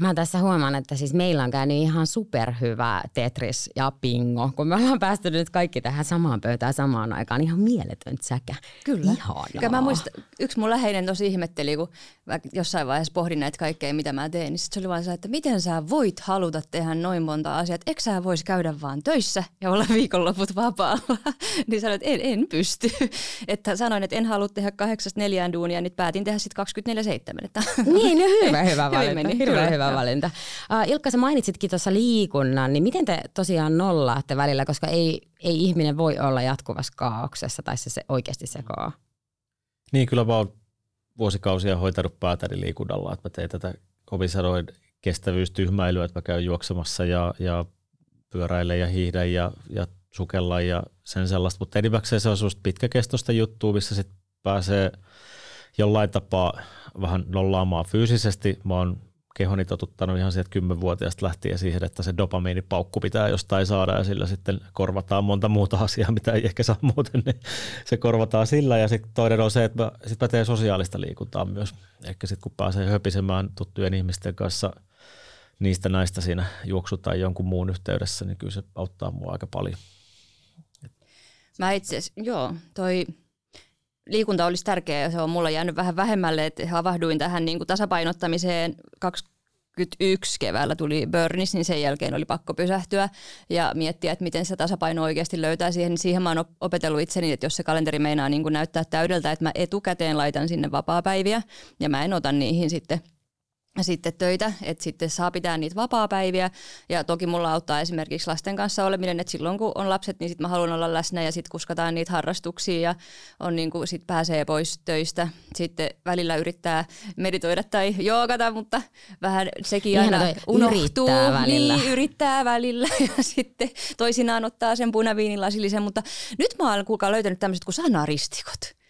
Mä tässä huomaan, että siis meillä on käynyt ihan superhyvä Tetris ja Pingo, kun me ollaan päästy nyt kaikki tähän samaan pöytään samaan aikaan. Ihan mieletön säkä. Kyllä. Ihanaa. Mä muistan, yksi mun läheinen tosi ihmetteli, kun mä jossain vaiheessa pohdin näitä kaikkea, mitä mä teen, niin sit se oli vaan se, että miten sä voit haluta tehdä noin monta asiaa, että eikö sä vois käydä vaan töissä ja olla viikonloput vapaalla. [laughs] niin sanoin, että en, en pysty. [laughs] että sanoin, että en halua tehdä kahdeksasta neljään duunia, niin päätin tehdä sitten 24-7. Että Niin, no hyvä, [laughs] hyvä valinta. meni, hyvä, kyllä. Hyvä valinta. Uh, Ilkka, sä mainitsitkin tuossa liikunnan, niin miten te tosiaan nollaatte välillä, koska ei, ei ihminen voi olla jatkuvassa kaauksessa tai se, se oikeasti sekoaa? Niin kyllä mä oon vuosikausia hoitanut päätäni liikunnalla, että mä teen tätä kovin sanoin kestävyystyhmäilyä, että mä käyn juoksemassa ja, ja pyöräilen ja hiihdän ja, ja sukellan ja sen sellaista, mutta enimmäkseen se on sellaista pitkäkestoista juttua, missä sitten pääsee jollain tapaa vähän nollaamaan fyysisesti. Mä oon kehoni totuttanut ihan sieltä kymmenvuotiaasta lähtien siihen, että se dopamiinipaukku pitää jostain saada ja sillä sitten korvataan monta muuta asiaa, mitä ei ehkä saa muuten, niin se korvataan sillä. Ja sitten toinen on se, että mä, sit mä teen sosiaalista liikuntaa myös. Ehkä sitten kun pääsee höpisemään tuttujen ihmisten kanssa niistä näistä siinä juoksu tai jonkun muun yhteydessä, niin kyllä se auttaa mua aika paljon. Mä itse asiassa, joo, toi liikunta olisi tärkeää ja se on mulla jäänyt vähän vähemmälle, että havahduin tähän niin kuin tasapainottamiseen 21 keväällä tuli Burnis, niin sen jälkeen oli pakko pysähtyä ja miettiä, että miten se tasapaino oikeasti löytää siihen. Niin siihen mä oon opetellut itseni, että jos se kalenteri meinaa niin kuin näyttää täydeltä, että mä etukäteen laitan sinne vapaa-päiviä ja mä en ota niihin sitten – sitten töitä, että sitten saa pitää niitä vapaa-päiviä. Ja toki mulla auttaa esimerkiksi lasten kanssa oleminen, että silloin kun on lapset, niin sitten mä haluan olla läsnä ja sitten kuskataan niitä harrastuksia ja on niin kuin, sit pääsee pois töistä. Sitten välillä yrittää meditoida tai joogata, mutta vähän sekin aina unohtuu. yrittää välillä. Niin, yrittää välillä [laughs] ja sitten toisinaan ottaa sen punaviinilasillisen. Mutta nyt mä oon kuulkaa löytänyt tämmöiset kuin sanaristikot.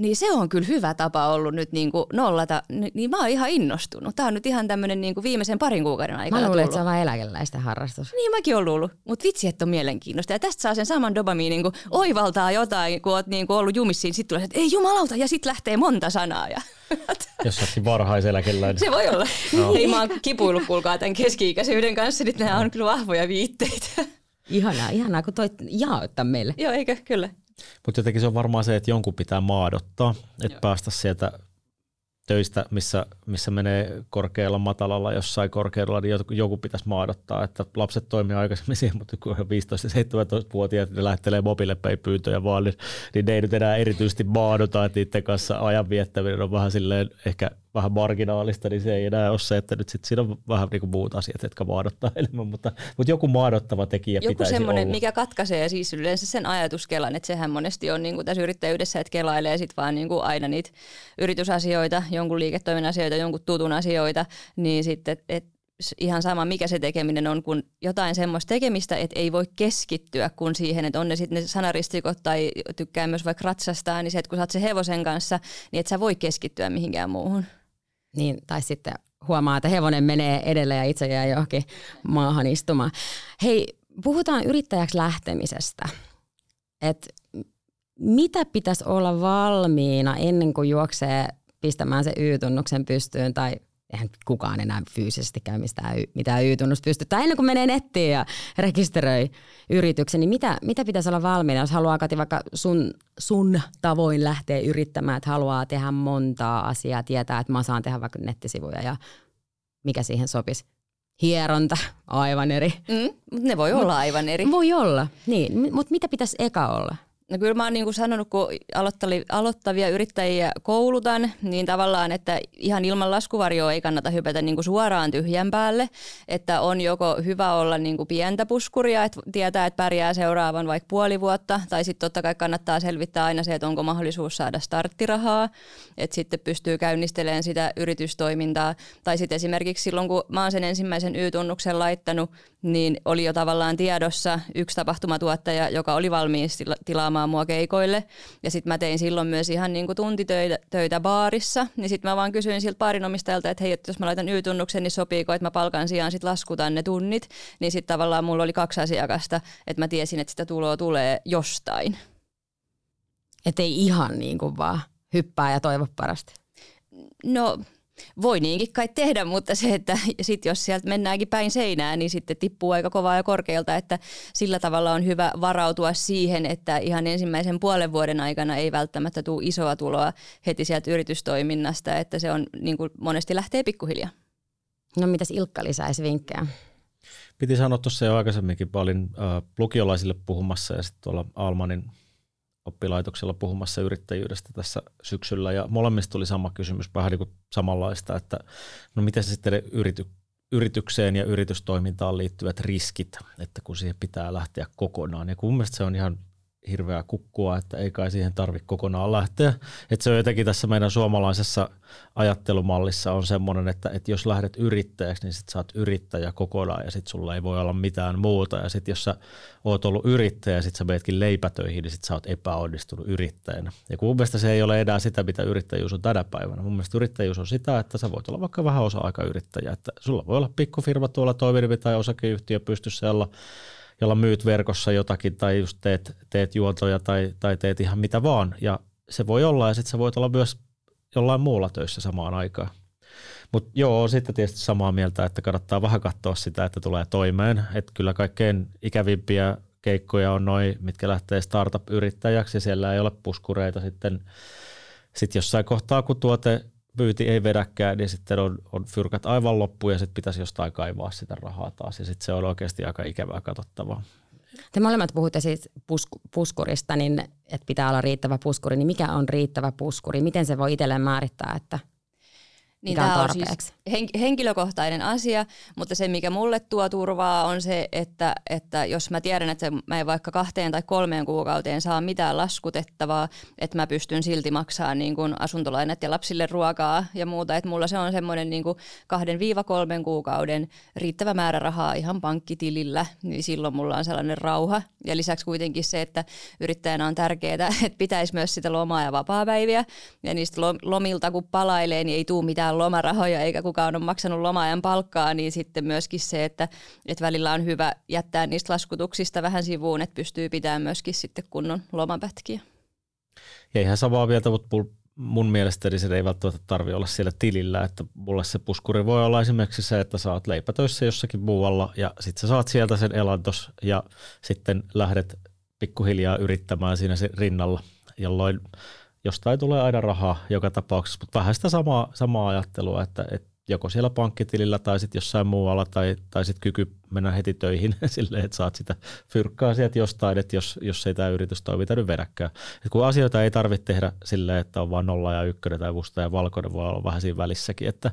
Niin se on kyllä hyvä tapa ollut nyt niin kuin nollata, Ni- niin mä oon ihan innostunut. Tämä on nyt ihan tämmöinen niin kuin viimeisen parin kuukauden aikana Mä luulen, että se on vain eläkeläisten harrastus. Niin mäkin olen luullut, mutta vitsi, että on mielenkiinnosta. Ja tästä saa sen saman dopamiinin, kun oivaltaa jotain, kun oot niin kuin ollut jumissiin. Sitten tulee, että ei jumalauta, ja sitten lähtee monta sanaa. Ja [laughs] Jos sä ootkin varhaiseläkeläinen. se voi olla. No. Ei mä oon kipuillut, kuulkaa, tämän keski-ikäisyyden kanssa. Nyt nämä on kyllä vahvoja viitteitä. Ihanaa, ihanaa, kun toit jaottaa meille. Joo, eikö? Kyllä. Mutta jotenkin se on varmaan se, että jonkun pitää maadottaa, että päästä sieltä töistä, missä, missä menee korkealla, matalalla, jossain korkealla, niin joku, pitäisi maadottaa, että lapset toimii aikaisemmin siihen, mutta kun on 15-17-vuotiaat, ne lähtelee mobiilepei pyyntöjä vaan, niin, niin ne ei nyt enää erityisesti maadota, että niiden kanssa ajan viettäminen on vähän silleen ehkä vähän marginaalista, niin se ei enää ole se, että nyt sit siinä on vähän niin kuin muut asiat, jotka maadottaa [laughs] enemmän, mutta, mutta joku maadottava tekijä Joku pitäisi semmoinen, olla. mikä katkaisee siis yleensä sen ajatuskelan, että sehän monesti on niin kuin tässä yrittäjyydessä, että kelailee sit vaan niin kuin aina niitä yritysasioita, jonkun liiketoiminnan asioita, jonkun tutun asioita, niin sitten, et ihan sama mikä se tekeminen on, kun jotain semmoista tekemistä, että ei voi keskittyä kun siihen, että on ne sitten ne sanaristikot tai tykkää myös vaikka ratsastaa, niin se, että kun sä oot se hevosen kanssa, niin et sä voi keskittyä mihinkään muuhun. Niin, tai sitten huomaa, että hevonen menee edelle ja itse jää johonkin maahan istumaan. Hei, puhutaan yrittäjäksi lähtemisestä. Et mitä pitäisi olla valmiina ennen kuin juoksee pistämään se Y-tunnuksen pystyyn tai eihän kukaan enää fyysisesti käy mistään, mitään Y-tunnusta pysty. Tai ennen kuin menee nettiin ja rekisteröi yrityksen, niin mitä, mitä pitäisi olla valmiina, jos haluaa Kati vaikka sun, sun tavoin lähteä yrittämään, että haluaa tehdä montaa asiaa, tietää, että mä saan tehdä vaikka nettisivuja ja mikä siihen sopisi. Hieronta, aivan eri. Mm, mutta ne voi olla aivan eri. Voi olla, niin. Mutta mitä pitäisi eka olla? No kyllä mä oon niin kuin sanonut, kun aloittavia yrittäjiä koulutan, niin tavallaan, että ihan ilman laskuvarjoa ei kannata hypätä niin kuin suoraan tyhjän päälle. Että on joko hyvä olla niin kuin pientä puskuria, että tietää, että pärjää seuraavan vaikka puoli vuotta, tai sitten totta kai kannattaa selvittää aina se, että onko mahdollisuus saada starttirahaa, että sitten pystyy käynnistelemään sitä yritystoimintaa. Tai sitten esimerkiksi silloin, kun mä oon sen ensimmäisen Y-tunnuksen laittanut, niin oli jo tavallaan tiedossa yksi tapahtumatuottaja, joka oli valmis tila- tilaamaan bookaamaan mua keikoille. Ja sitten mä tein silloin myös ihan niin kuin tuntitöitä töitä baarissa. Niin sitten mä vaan kysyin siltä baarinomistajalta, että hei, että jos mä laitan Y-tunnuksen, niin sopiiko, että mä palkan sijaan sitten laskutan ne tunnit. Niin sitten tavallaan mulla oli kaksi asiakasta, että mä tiesin, että sitä tuloa tulee jostain. Että ei ihan niin kuin vaan hyppää ja toivo parasta. No voi niinkin kai tehdä, mutta se, että [laughs] sit jos sieltä mennäänkin päin seinään, niin sitten tippuu aika kovaa ja korkealta, että sillä tavalla on hyvä varautua siihen, että ihan ensimmäisen puolen vuoden aikana ei välttämättä tule isoa tuloa heti sieltä yritystoiminnasta, että se on niin kuin monesti lähtee pikkuhiljaa. No mitäs Ilkka lisäisi vinkkejä? Piti sanoa tuossa jo aikaisemminkin, paljon äh, lukiolaisille puhumassa ja sitten tuolla Almanin oppilaitoksella puhumassa yrittäjyydestä tässä syksyllä ja molemmista tuli sama kysymys, vähän niin kuin samanlaista, että no miten se sitten yrity, yritykseen ja yritystoimintaan liittyvät riskit, että kun siihen pitää lähteä kokonaan. Ja kun mielestäni se on ihan hirveää kukkua, että ei kai siihen tarvitse kokonaan lähteä. Että se on jotenkin tässä meidän suomalaisessa ajattelumallissa on semmoinen, että, että jos lähdet yrittäjäksi, niin sit sä oot yrittäjä kokonaan ja sit sulla ei voi olla mitään muuta. Ja sit jos sä oot ollut yrittäjä ja sit sä meetkin leipätöihin, niin sit sä oot epäonnistunut yrittäjänä. Ja kun mun mielestä se ei ole enää sitä, mitä yrittäjyys on tänä päivänä. Mun mielestä yrittäjyys on sitä, että sä voit olla vaikka vähän osa-aikayrittäjä. Että sulla voi olla pikkufirma tuolla toiminimi tai osakeyhtiö pystyssä, jolla jolla myyt verkossa jotakin tai just teet, teet juontoja tai, tai teet ihan mitä vaan. Ja se voi olla ja sitten sä voit olla myös jollain muulla töissä samaan aikaan. Mutta joo, sitten tietysti samaa mieltä, että kannattaa vähän katsoa sitä, että tulee toimeen. Että kyllä kaikkein ikävimpiä keikkoja on noin, mitkä lähtee startup-yrittäjäksi ja siellä ei ole puskureita sitten. Sitten jossain kohtaa, kun tuote pyyti ei vedäkään, niin sitten on, on fyrkat aivan loppu ja sitten pitäisi jostain kaivaa sitä rahaa taas ja sitten se on oikeasti aika ikävää katsottavaa. Te molemmat puhutte siis pus- puskurista, niin että pitää olla riittävä puskuri, niin mikä on riittävä puskuri? Miten se voi itselleen määrittää, että – niin tämä on siis henkilökohtainen asia, mutta se mikä mulle tuo turvaa on se, että, että jos mä tiedän, että mä en vaikka kahteen tai kolmeen kuukauteen saa mitään laskutettavaa, että mä pystyn silti maksamaan niin kuin asuntolainat ja lapsille ruokaa ja muuta, että mulla se on semmoinen niin kuin kahden viiva kolmen kuukauden riittävä määrä rahaa ihan pankkitilillä, niin silloin mulla on sellainen rauha. Ja lisäksi kuitenkin se, että yrittäjänä on tärkeää, [laughs] että pitäisi myös sitä lomaa ja vapaa-päiviä. Ja niistä lomilta kun palailee, niin ei tule mitään mitään lomarahoja eikä kukaan ole maksanut lomaajan palkkaa, niin sitten myöskin se, että, että välillä on hyvä jättää niistä laskutuksista vähän sivuun, että pystyy pitämään myöskin sitten kunnon lomapätkiä. Ja ihan samaa mieltä, mutta mun mielestäni se ei välttämättä tarvitse olla siellä tilillä, että mulle se puskuri voi olla esimerkiksi se, että saat leipätöissä jossakin muualla ja sitten sä saat sieltä sen elantos ja sitten lähdet pikkuhiljaa yrittämään siinä rinnalla, jolloin jostain tulee aina rahaa joka tapauksessa, mutta vähän sitä samaa, samaa ajattelua, että, että joko siellä pankkitilillä tai sitten jossain muualla tai, tai sitten kyky mennä heti töihin [laughs] silleen, että saat sitä fyrkkaa sieltä jostain, että jos, jos ei tämä yritys toimita nyt vedäkään. Et kun asioita ei tarvitse tehdä silleen, että on vain nolla ja ykkönen tai musta ja valkoinen, voi olla vähän siinä välissäkin, että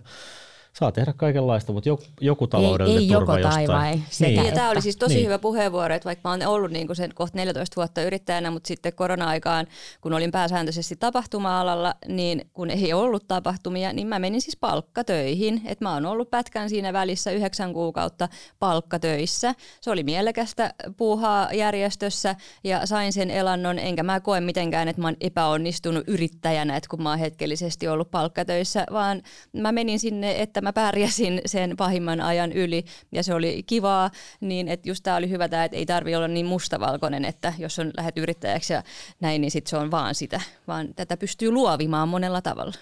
saa tehdä kaikenlaista, mutta joku, joku taloudellinen ei, ei turva joko jostain. Sekä niin. Ja tämä oli siis tosi niin. hyvä puheenvuoro, että vaikka mä oon ollut niin kuin sen kohta 14 vuotta yrittäjänä, mutta sitten korona-aikaan, kun olin pääsääntöisesti tapahtuma-alalla, niin kun ei ollut tapahtumia, niin mä menin siis palkkatöihin. Että mä oon ollut pätkän siinä välissä yhdeksän kuukautta palkkatöissä. Se oli mielekästä puuhaa järjestössä ja sain sen elannon, enkä mä koe mitenkään, että mä oon epäonnistunut yrittäjänä, että kun mä oon hetkellisesti ollut palkkatöissä, vaan mä menin sinne, että mä pärjäsin sen pahimman ajan yli ja se oli kivaa, niin että just tämä oli hyvä tämä, että ei tarvi olla niin mustavalkoinen, että jos on lähdet yrittäjäksi ja näin, niin sitten se on vaan sitä, vaan tätä pystyy luovimaan monella tavalla.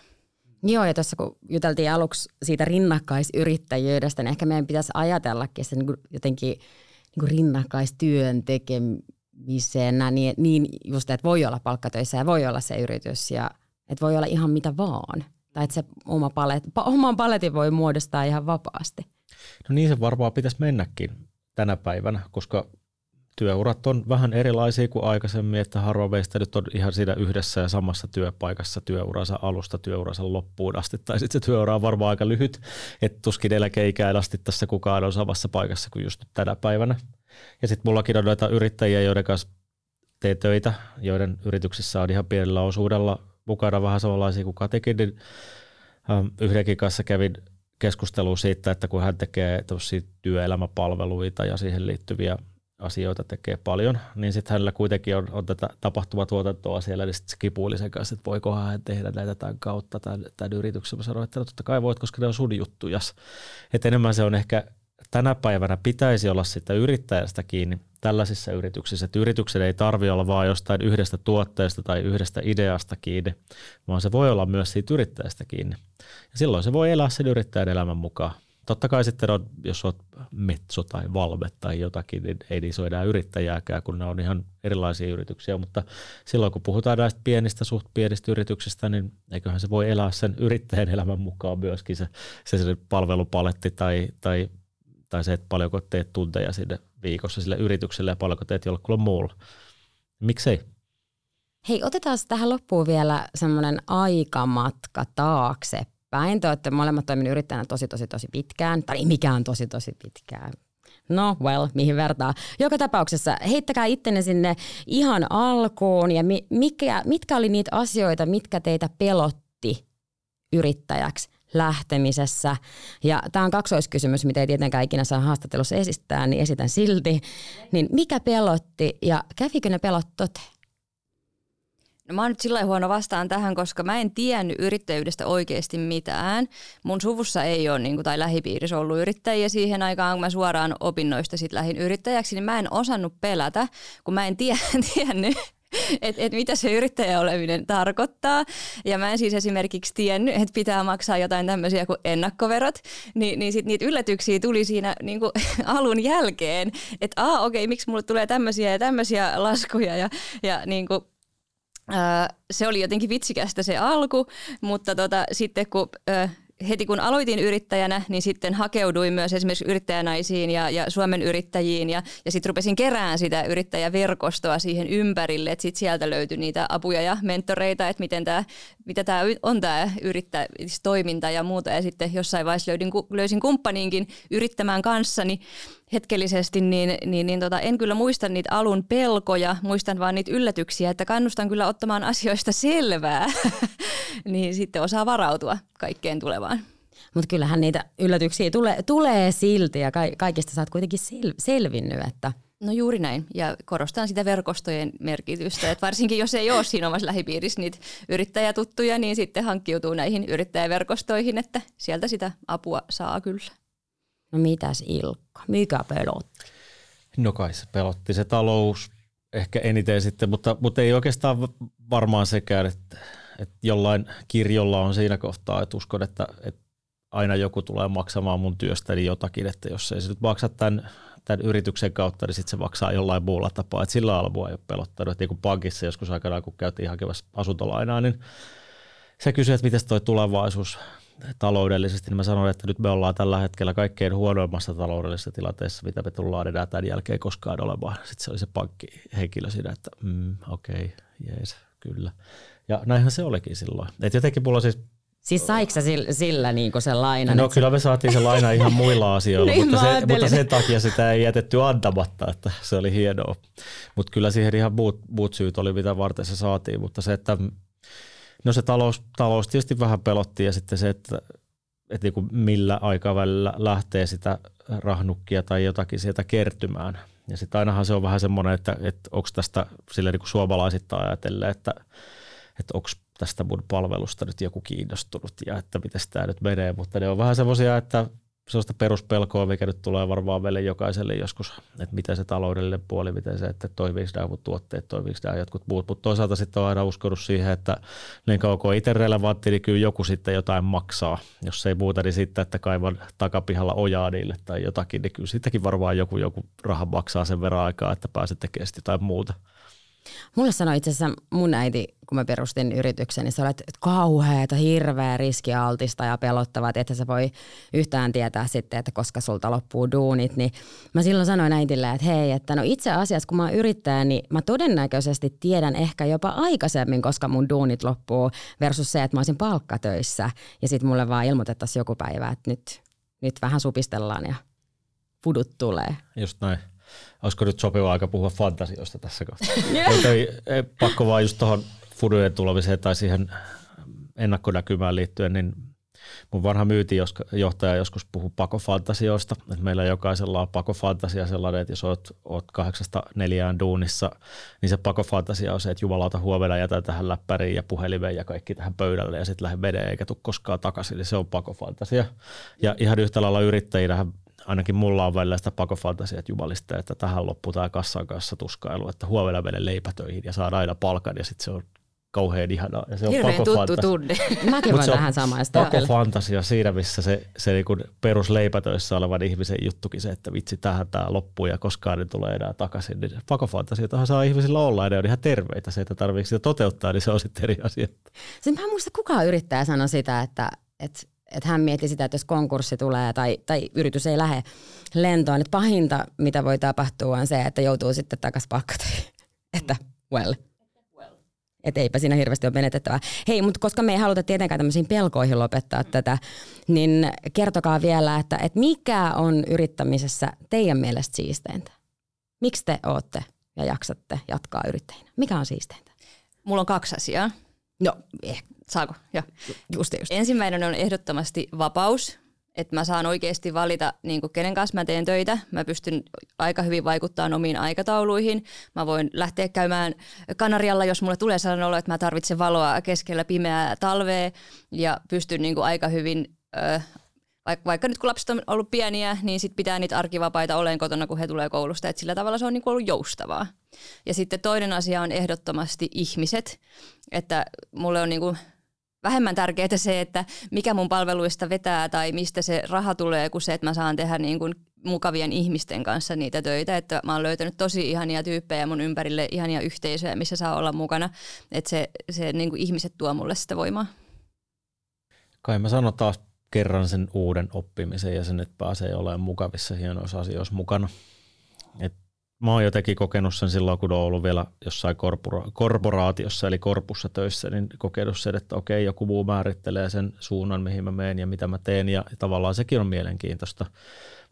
Joo, ja tuossa kun juteltiin aluksi siitä rinnakkaisyrittäjyydestä, niin ehkä meidän pitäisi ajatellakin se niin jotenkin niin kuin rinnakkaistyön tekemisenä, niin, niin just, että voi olla palkkatöissä ja voi olla se yritys ja että voi olla ihan mitä vaan tai että se oma palet, oman paletin voi muodostaa ihan vapaasti. No niin se varmaan pitäisi mennäkin tänä päivänä, koska työurat on vähän erilaisia kuin aikaisemmin, että harva meistä nyt on ihan siinä yhdessä ja samassa työpaikassa työuransa alusta työuransa loppuun asti, tai sitten se työura on varmaan aika lyhyt, että tuskin eläkeikään asti tässä kukaan on samassa paikassa kuin just tänä päivänä. Ja sitten mullakin on noita yrittäjiä, joiden kanssa tee töitä, joiden yrityksissä on ihan pienellä osuudella mukana vähän samanlaisia kuin Katekin, niin ähm, yhdenkin kanssa kävin keskustelua siitä, että kun hän tekee työelämäpalveluita ja siihen liittyviä asioita tekee paljon, niin sitten hänellä kuitenkin on, on tätä tapahtumatuotantoa siellä, niin sitten se kipuili sen kanssa, että voikohan hän tehdä näitä tämän kautta, tämän, tämän yrityksen. Mä sanoin, että no totta kai voit, koska ne on sun juttujas. Että enemmän se on ehkä tänä päivänä pitäisi olla sitä yrittäjästä kiinni tällaisissa yrityksissä, että yrityksen ei tarvitse olla vain jostain yhdestä tuotteesta tai yhdestä ideasta kiinni, vaan se voi olla myös siitä yrittäjästä kiinni. Ja silloin se voi elää sen yrittäjän elämän mukaan. Totta kai sitten on, jos olet Metso tai Valve tai jotakin, niin ei niissä ole enää yrittäjääkään, kun ne on ihan erilaisia yrityksiä, mutta silloin kun puhutaan näistä pienistä, suht pienistä yrityksistä, niin eiköhän se voi elää sen yrittäjän elämän mukaan myöskin se, se, se palvelupaletti tai, tai, tai se, että paljonko teet tunteja sinne viikossa sille yritykselle ja paljonko teet jollekulle muulle. Miksei? Hei, otetaan tähän loppuun vielä semmoinen aikamatka taakse päin. Te olette molemmat toimineet yrittäjänä tosi, tosi, tosi pitkään. Tai mikään tosi, tosi pitkään. No, well, mihin vertaa. Joka tapauksessa heittäkää ittenne sinne ihan alkuun ja mikä, mitkä oli niitä asioita, mitkä teitä pelotti yrittäjäksi lähtemisessä. Ja tämä on kaksoiskysymys, mitä ei tietenkään ikinä saa haastattelussa esittää, niin esitän silti. Niin mikä pelotti ja kävikö ne pelot toteen? No mä oon nyt sillä huono vastaan tähän, koska mä en tiennyt yrittäjyydestä oikeasti mitään. Mun suvussa ei ole niin kuin, tai lähipiirissä ollut yrittäjiä siihen aikaan, kun mä suoraan opinnoista sit lähin yrittäjäksi, niin mä en osannut pelätä, kun mä en tie, [laughs] tiennyt, [laughs] että et mitä se yrittäjä oleminen tarkoittaa. Ja mä en siis esimerkiksi tiennyt, että pitää maksaa jotain tämmöisiä kuin ennakkoverot, Ni, niin sitten niitä yllätyksiä tuli siinä niin kuin [laughs] alun jälkeen, että aa okei, okay, miksi mulle tulee tämmöisiä ja tämmöisiä laskuja ja, ja niin kuin se oli jotenkin vitsikästä se alku, mutta tota, sitten kun heti kun aloitin yrittäjänä, niin sitten hakeuduin myös esimerkiksi yrittäjänaisiin ja, ja Suomen yrittäjiin ja, ja sitten rupesin kerään sitä yrittäjäverkostoa siihen ympärille, että sitten sieltä löytyi niitä apuja ja mentoreita, että miten tää, mitä tämä on tämä yrittäjätoiminta ja muuta. Ja sitten jossain vaiheessa löydin, löysin kumppaniinkin yrittämään kanssani hetkellisesti, niin, niin, niin tota, en kyllä muista niitä alun pelkoja, muistan vaan niitä yllätyksiä, että kannustan kyllä ottamaan [laughs] asioista selvää, [laughs] niin sitten osaa varautua kaikkeen tulevaan. Mutta kyllähän niitä yllätyksiä tulee, tulee silti ja ka- kaikista sä oot kuitenkin sel- selvinnyt, että – No juuri näin. Ja korostan sitä verkostojen merkitystä. Että varsinkin jos ei ole siinä omassa lähipiirissä niitä yrittäjätuttuja, niin sitten hankkiutuu näihin yrittäjäverkostoihin, että sieltä sitä apua saa kyllä. No mitäs Ilkka, mikä pelotti? No kai se pelotti se talous ehkä eniten sitten, mutta, mutta ei oikeastaan varmaan sekään, että, että jollain kirjolla on siinä kohtaa, että uskon, että, että aina joku tulee maksamaan mun työstäni jotakin, että jos ei se nyt maksa tämän, tämän yrityksen kautta, niin sitten se maksaa jollain muulla tapaa. Että sillä alvua ei ole pelottanut. Että niin kuin pankissa joskus aikanaan, kun käytiin hakemassa asuntolainaa, niin se kysyi, että miten toi tulevaisuus taloudellisesti, niin mä sanoin, että nyt me ollaan tällä hetkellä kaikkein huonoimmassa taloudellisessa tilanteessa, mitä me tullaan enää tämän jälkeen koskaan olemaan. Sitten se oli se pankkihenkilö siinä, että mm, okei, okay, jees, kyllä. Ja näinhän se olikin silloin. Et jotenkin mulla siis Siis saiko sillä, sillä niin se laina? No kyllä me saatiin se laina ihan muilla asioilla, [laughs] niin mutta, se, mutta sen takia sitä ei jätetty antamatta, että se oli hienoa. Mutta kyllä siihen ihan muut, muut syyt oli, mitä varten se saatiin, mutta se, että No se talous, talous tietysti vähän pelotti ja sitten se, että, että niin millä aikavälillä lähtee sitä rahnukkia tai jotakin sieltä kertymään. Ja sitten ainahan se on vähän semmoinen, että, että onko tästä sille niin suomalaisittain ajatellen, että, että onko tästä mun palvelusta nyt joku kiinnostunut ja että miten tämä nyt menee, mutta ne on vähän semmoisia, että sellaista peruspelkoa, mikä nyt tulee varmaan meille jokaiselle joskus, että miten se taloudellinen puoli, miten se, että toimiiko nämä mun tuotteet, toimiiko nämä jotkut muut. Mutta toisaalta sitten on aina uskonut siihen, että niin kauan kuin itse relevantti, niin kyllä joku sitten jotain maksaa. Jos ei muuta, niin sitten, että kaivan takapihalla ojaa niille tai jotakin, niin kyllä sittenkin varmaan joku, joku raha maksaa sen verran aikaa, että pääset tekemään jotain muuta. Mulle sanoi itse asiassa mun äiti, kun mä perustin yrityksen, niin sä olet kauheata, hirveä riskialtista ja pelottavaa, että sä voi yhtään tietää sitten, että koska sulta loppuu duunit. Niin mä silloin sanoin äitille, että hei, että no itse asiassa kun mä oon yrittäjä, niin mä todennäköisesti tiedän ehkä jopa aikaisemmin, koska mun duunit loppuu versus se, että mä olisin palkkatöissä ja sitten mulle vaan ilmoitettaisiin joku päivä, että nyt, nyt vähän supistellaan ja pudut tulee. Just näin olisiko nyt sopiva aika puhua fantasioista tässä kohtaa. [laughs] Yeah. ei, ei, pakko vaan just tuohon fudujen tulemiseen tai siihen ennakkonäkymään liittyen, niin mun vanha myytinjohtaja joskus puhuu pakofantasioista, että meillä jokaisella on pakofantasia sellainen, että jos oot, oot kahdeksasta neljään duunissa, niin se pakofantasia on se, että jumalauta huomenna jätä tähän läppäriin ja puhelimeen ja kaikki tähän pöydälle ja sitten lähde vedeen eikä tule koskaan takaisin, niin se on pakofantasia. Ja ihan yhtä lailla yrittäjinä ainakin mulla on välillä sitä pakofantasia, että jumalista, että tähän loppuu tämä kassan kanssa tuskailu, että huomenna mene leipätöihin ja saa aina palkan ja sitten se on kauhean ihanaa. Ja se on Hirveän tuttu tunne. [laughs] Mäkin voin tähän samaista. Pakofantasia siinä, missä se, se niin kuin perusleipätöissä olevan ihmisen juttukin se, että vitsi, tähän tämä loppuu ja koskaan ne tulee enää takaisin. Niin pakofantasiatahan saa ihmisillä olla ja ne on ihan terveitä. Se, että tarvitseeko sitä toteuttaa, niin se on sitten eri asia. Sen mä en muista kukaan yrittää sanoa sitä, että, että että hän mietti sitä, että jos konkurssi tulee tai, tai yritys ei lähde lentoon, että pahinta, mitä voi tapahtua, on se, että joutuu sitten takaisin palkkatöihin. [laughs] että well. Että eipä siinä hirveästi ole menetettävää. Hei, mutta koska me ei haluta tietenkään tämmöisiin pelkoihin lopettaa tätä, niin kertokaa vielä, että, että mikä on yrittämisessä teidän mielestä siisteintä? Miksi te ootte ja jaksatte jatkaa yrittäjinä? Mikä on siisteintä? Mulla on kaksi asiaa. No, ehkä. Saako? Joo. Just, just. Ensimmäinen on ehdottomasti vapaus että mä saan oikeasti valita, niin kuin kenen kanssa mä teen töitä. Mä pystyn aika hyvin vaikuttamaan omiin aikatauluihin. Mä voin lähteä käymään Kanarialla, jos mulle tulee sellainen olo, että mä tarvitsen valoa keskellä pimeää talvea ja pystyn niin kuin aika hyvin vaikka, vaikka nyt kun lapset on ollut pieniä, niin sit pitää niitä arkivapaita oleen kotona, kun he tulee koulusta. Et sillä tavalla se on niin kuin ollut joustavaa. Ja sitten toinen asia on ehdottomasti ihmiset. Että mulle on niin kuin vähemmän tärkeää se, että mikä mun palveluista vetää tai mistä se raha tulee, kuin se, että mä saan tehdä niin kuin mukavien ihmisten kanssa niitä töitä. Että mä oon löytänyt tosi ihania tyyppejä mun ympärille, ihania yhteisöjä, missä saa olla mukana. Että se, se niin kuin ihmiset tuo mulle sitä voimaa. Kai mä sanon taas kerran sen uuden oppimisen ja sen, että pääsee olemaan mukavissa hienoissa asioissa mukana. Et mä oon jotenkin kokenut sen silloin, kun on ollut vielä jossain korpora- korporaatiossa eli korpussa töissä, niin kokenut sen, että okei, joku muu määrittelee sen suunnan, mihin mä menen ja mitä mä teen ja tavallaan sekin on mielenkiintoista.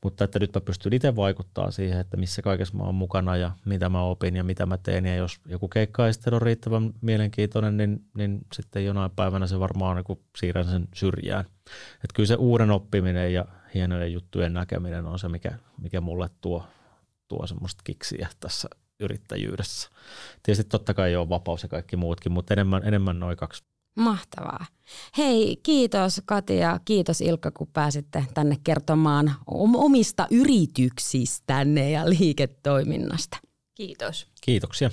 Mutta että nyt mä pystyn itse vaikuttaa siihen, että missä kaikessa mä oon mukana ja mitä mä opin ja mitä mä teen. Ja jos joku keikka ei sitten ole riittävän mielenkiintoinen, niin, niin sitten jonain päivänä se varmaan niin siirrän sen syrjään. Että kyllä se uuden oppiminen ja hienojen juttujen näkeminen on se, mikä, mikä mulle tuo tuo semmoista kiksiä tässä yrittäjyydessä. Tietysti totta kai on vapaus ja kaikki muutkin, mutta enemmän, enemmän noin kaksi. Mahtavaa. Hei, kiitos Katia, kiitos Ilkka, kun pääsitte tänne kertomaan omista yrityksistänne ja liiketoiminnasta. Kiitos. Kiitoksia.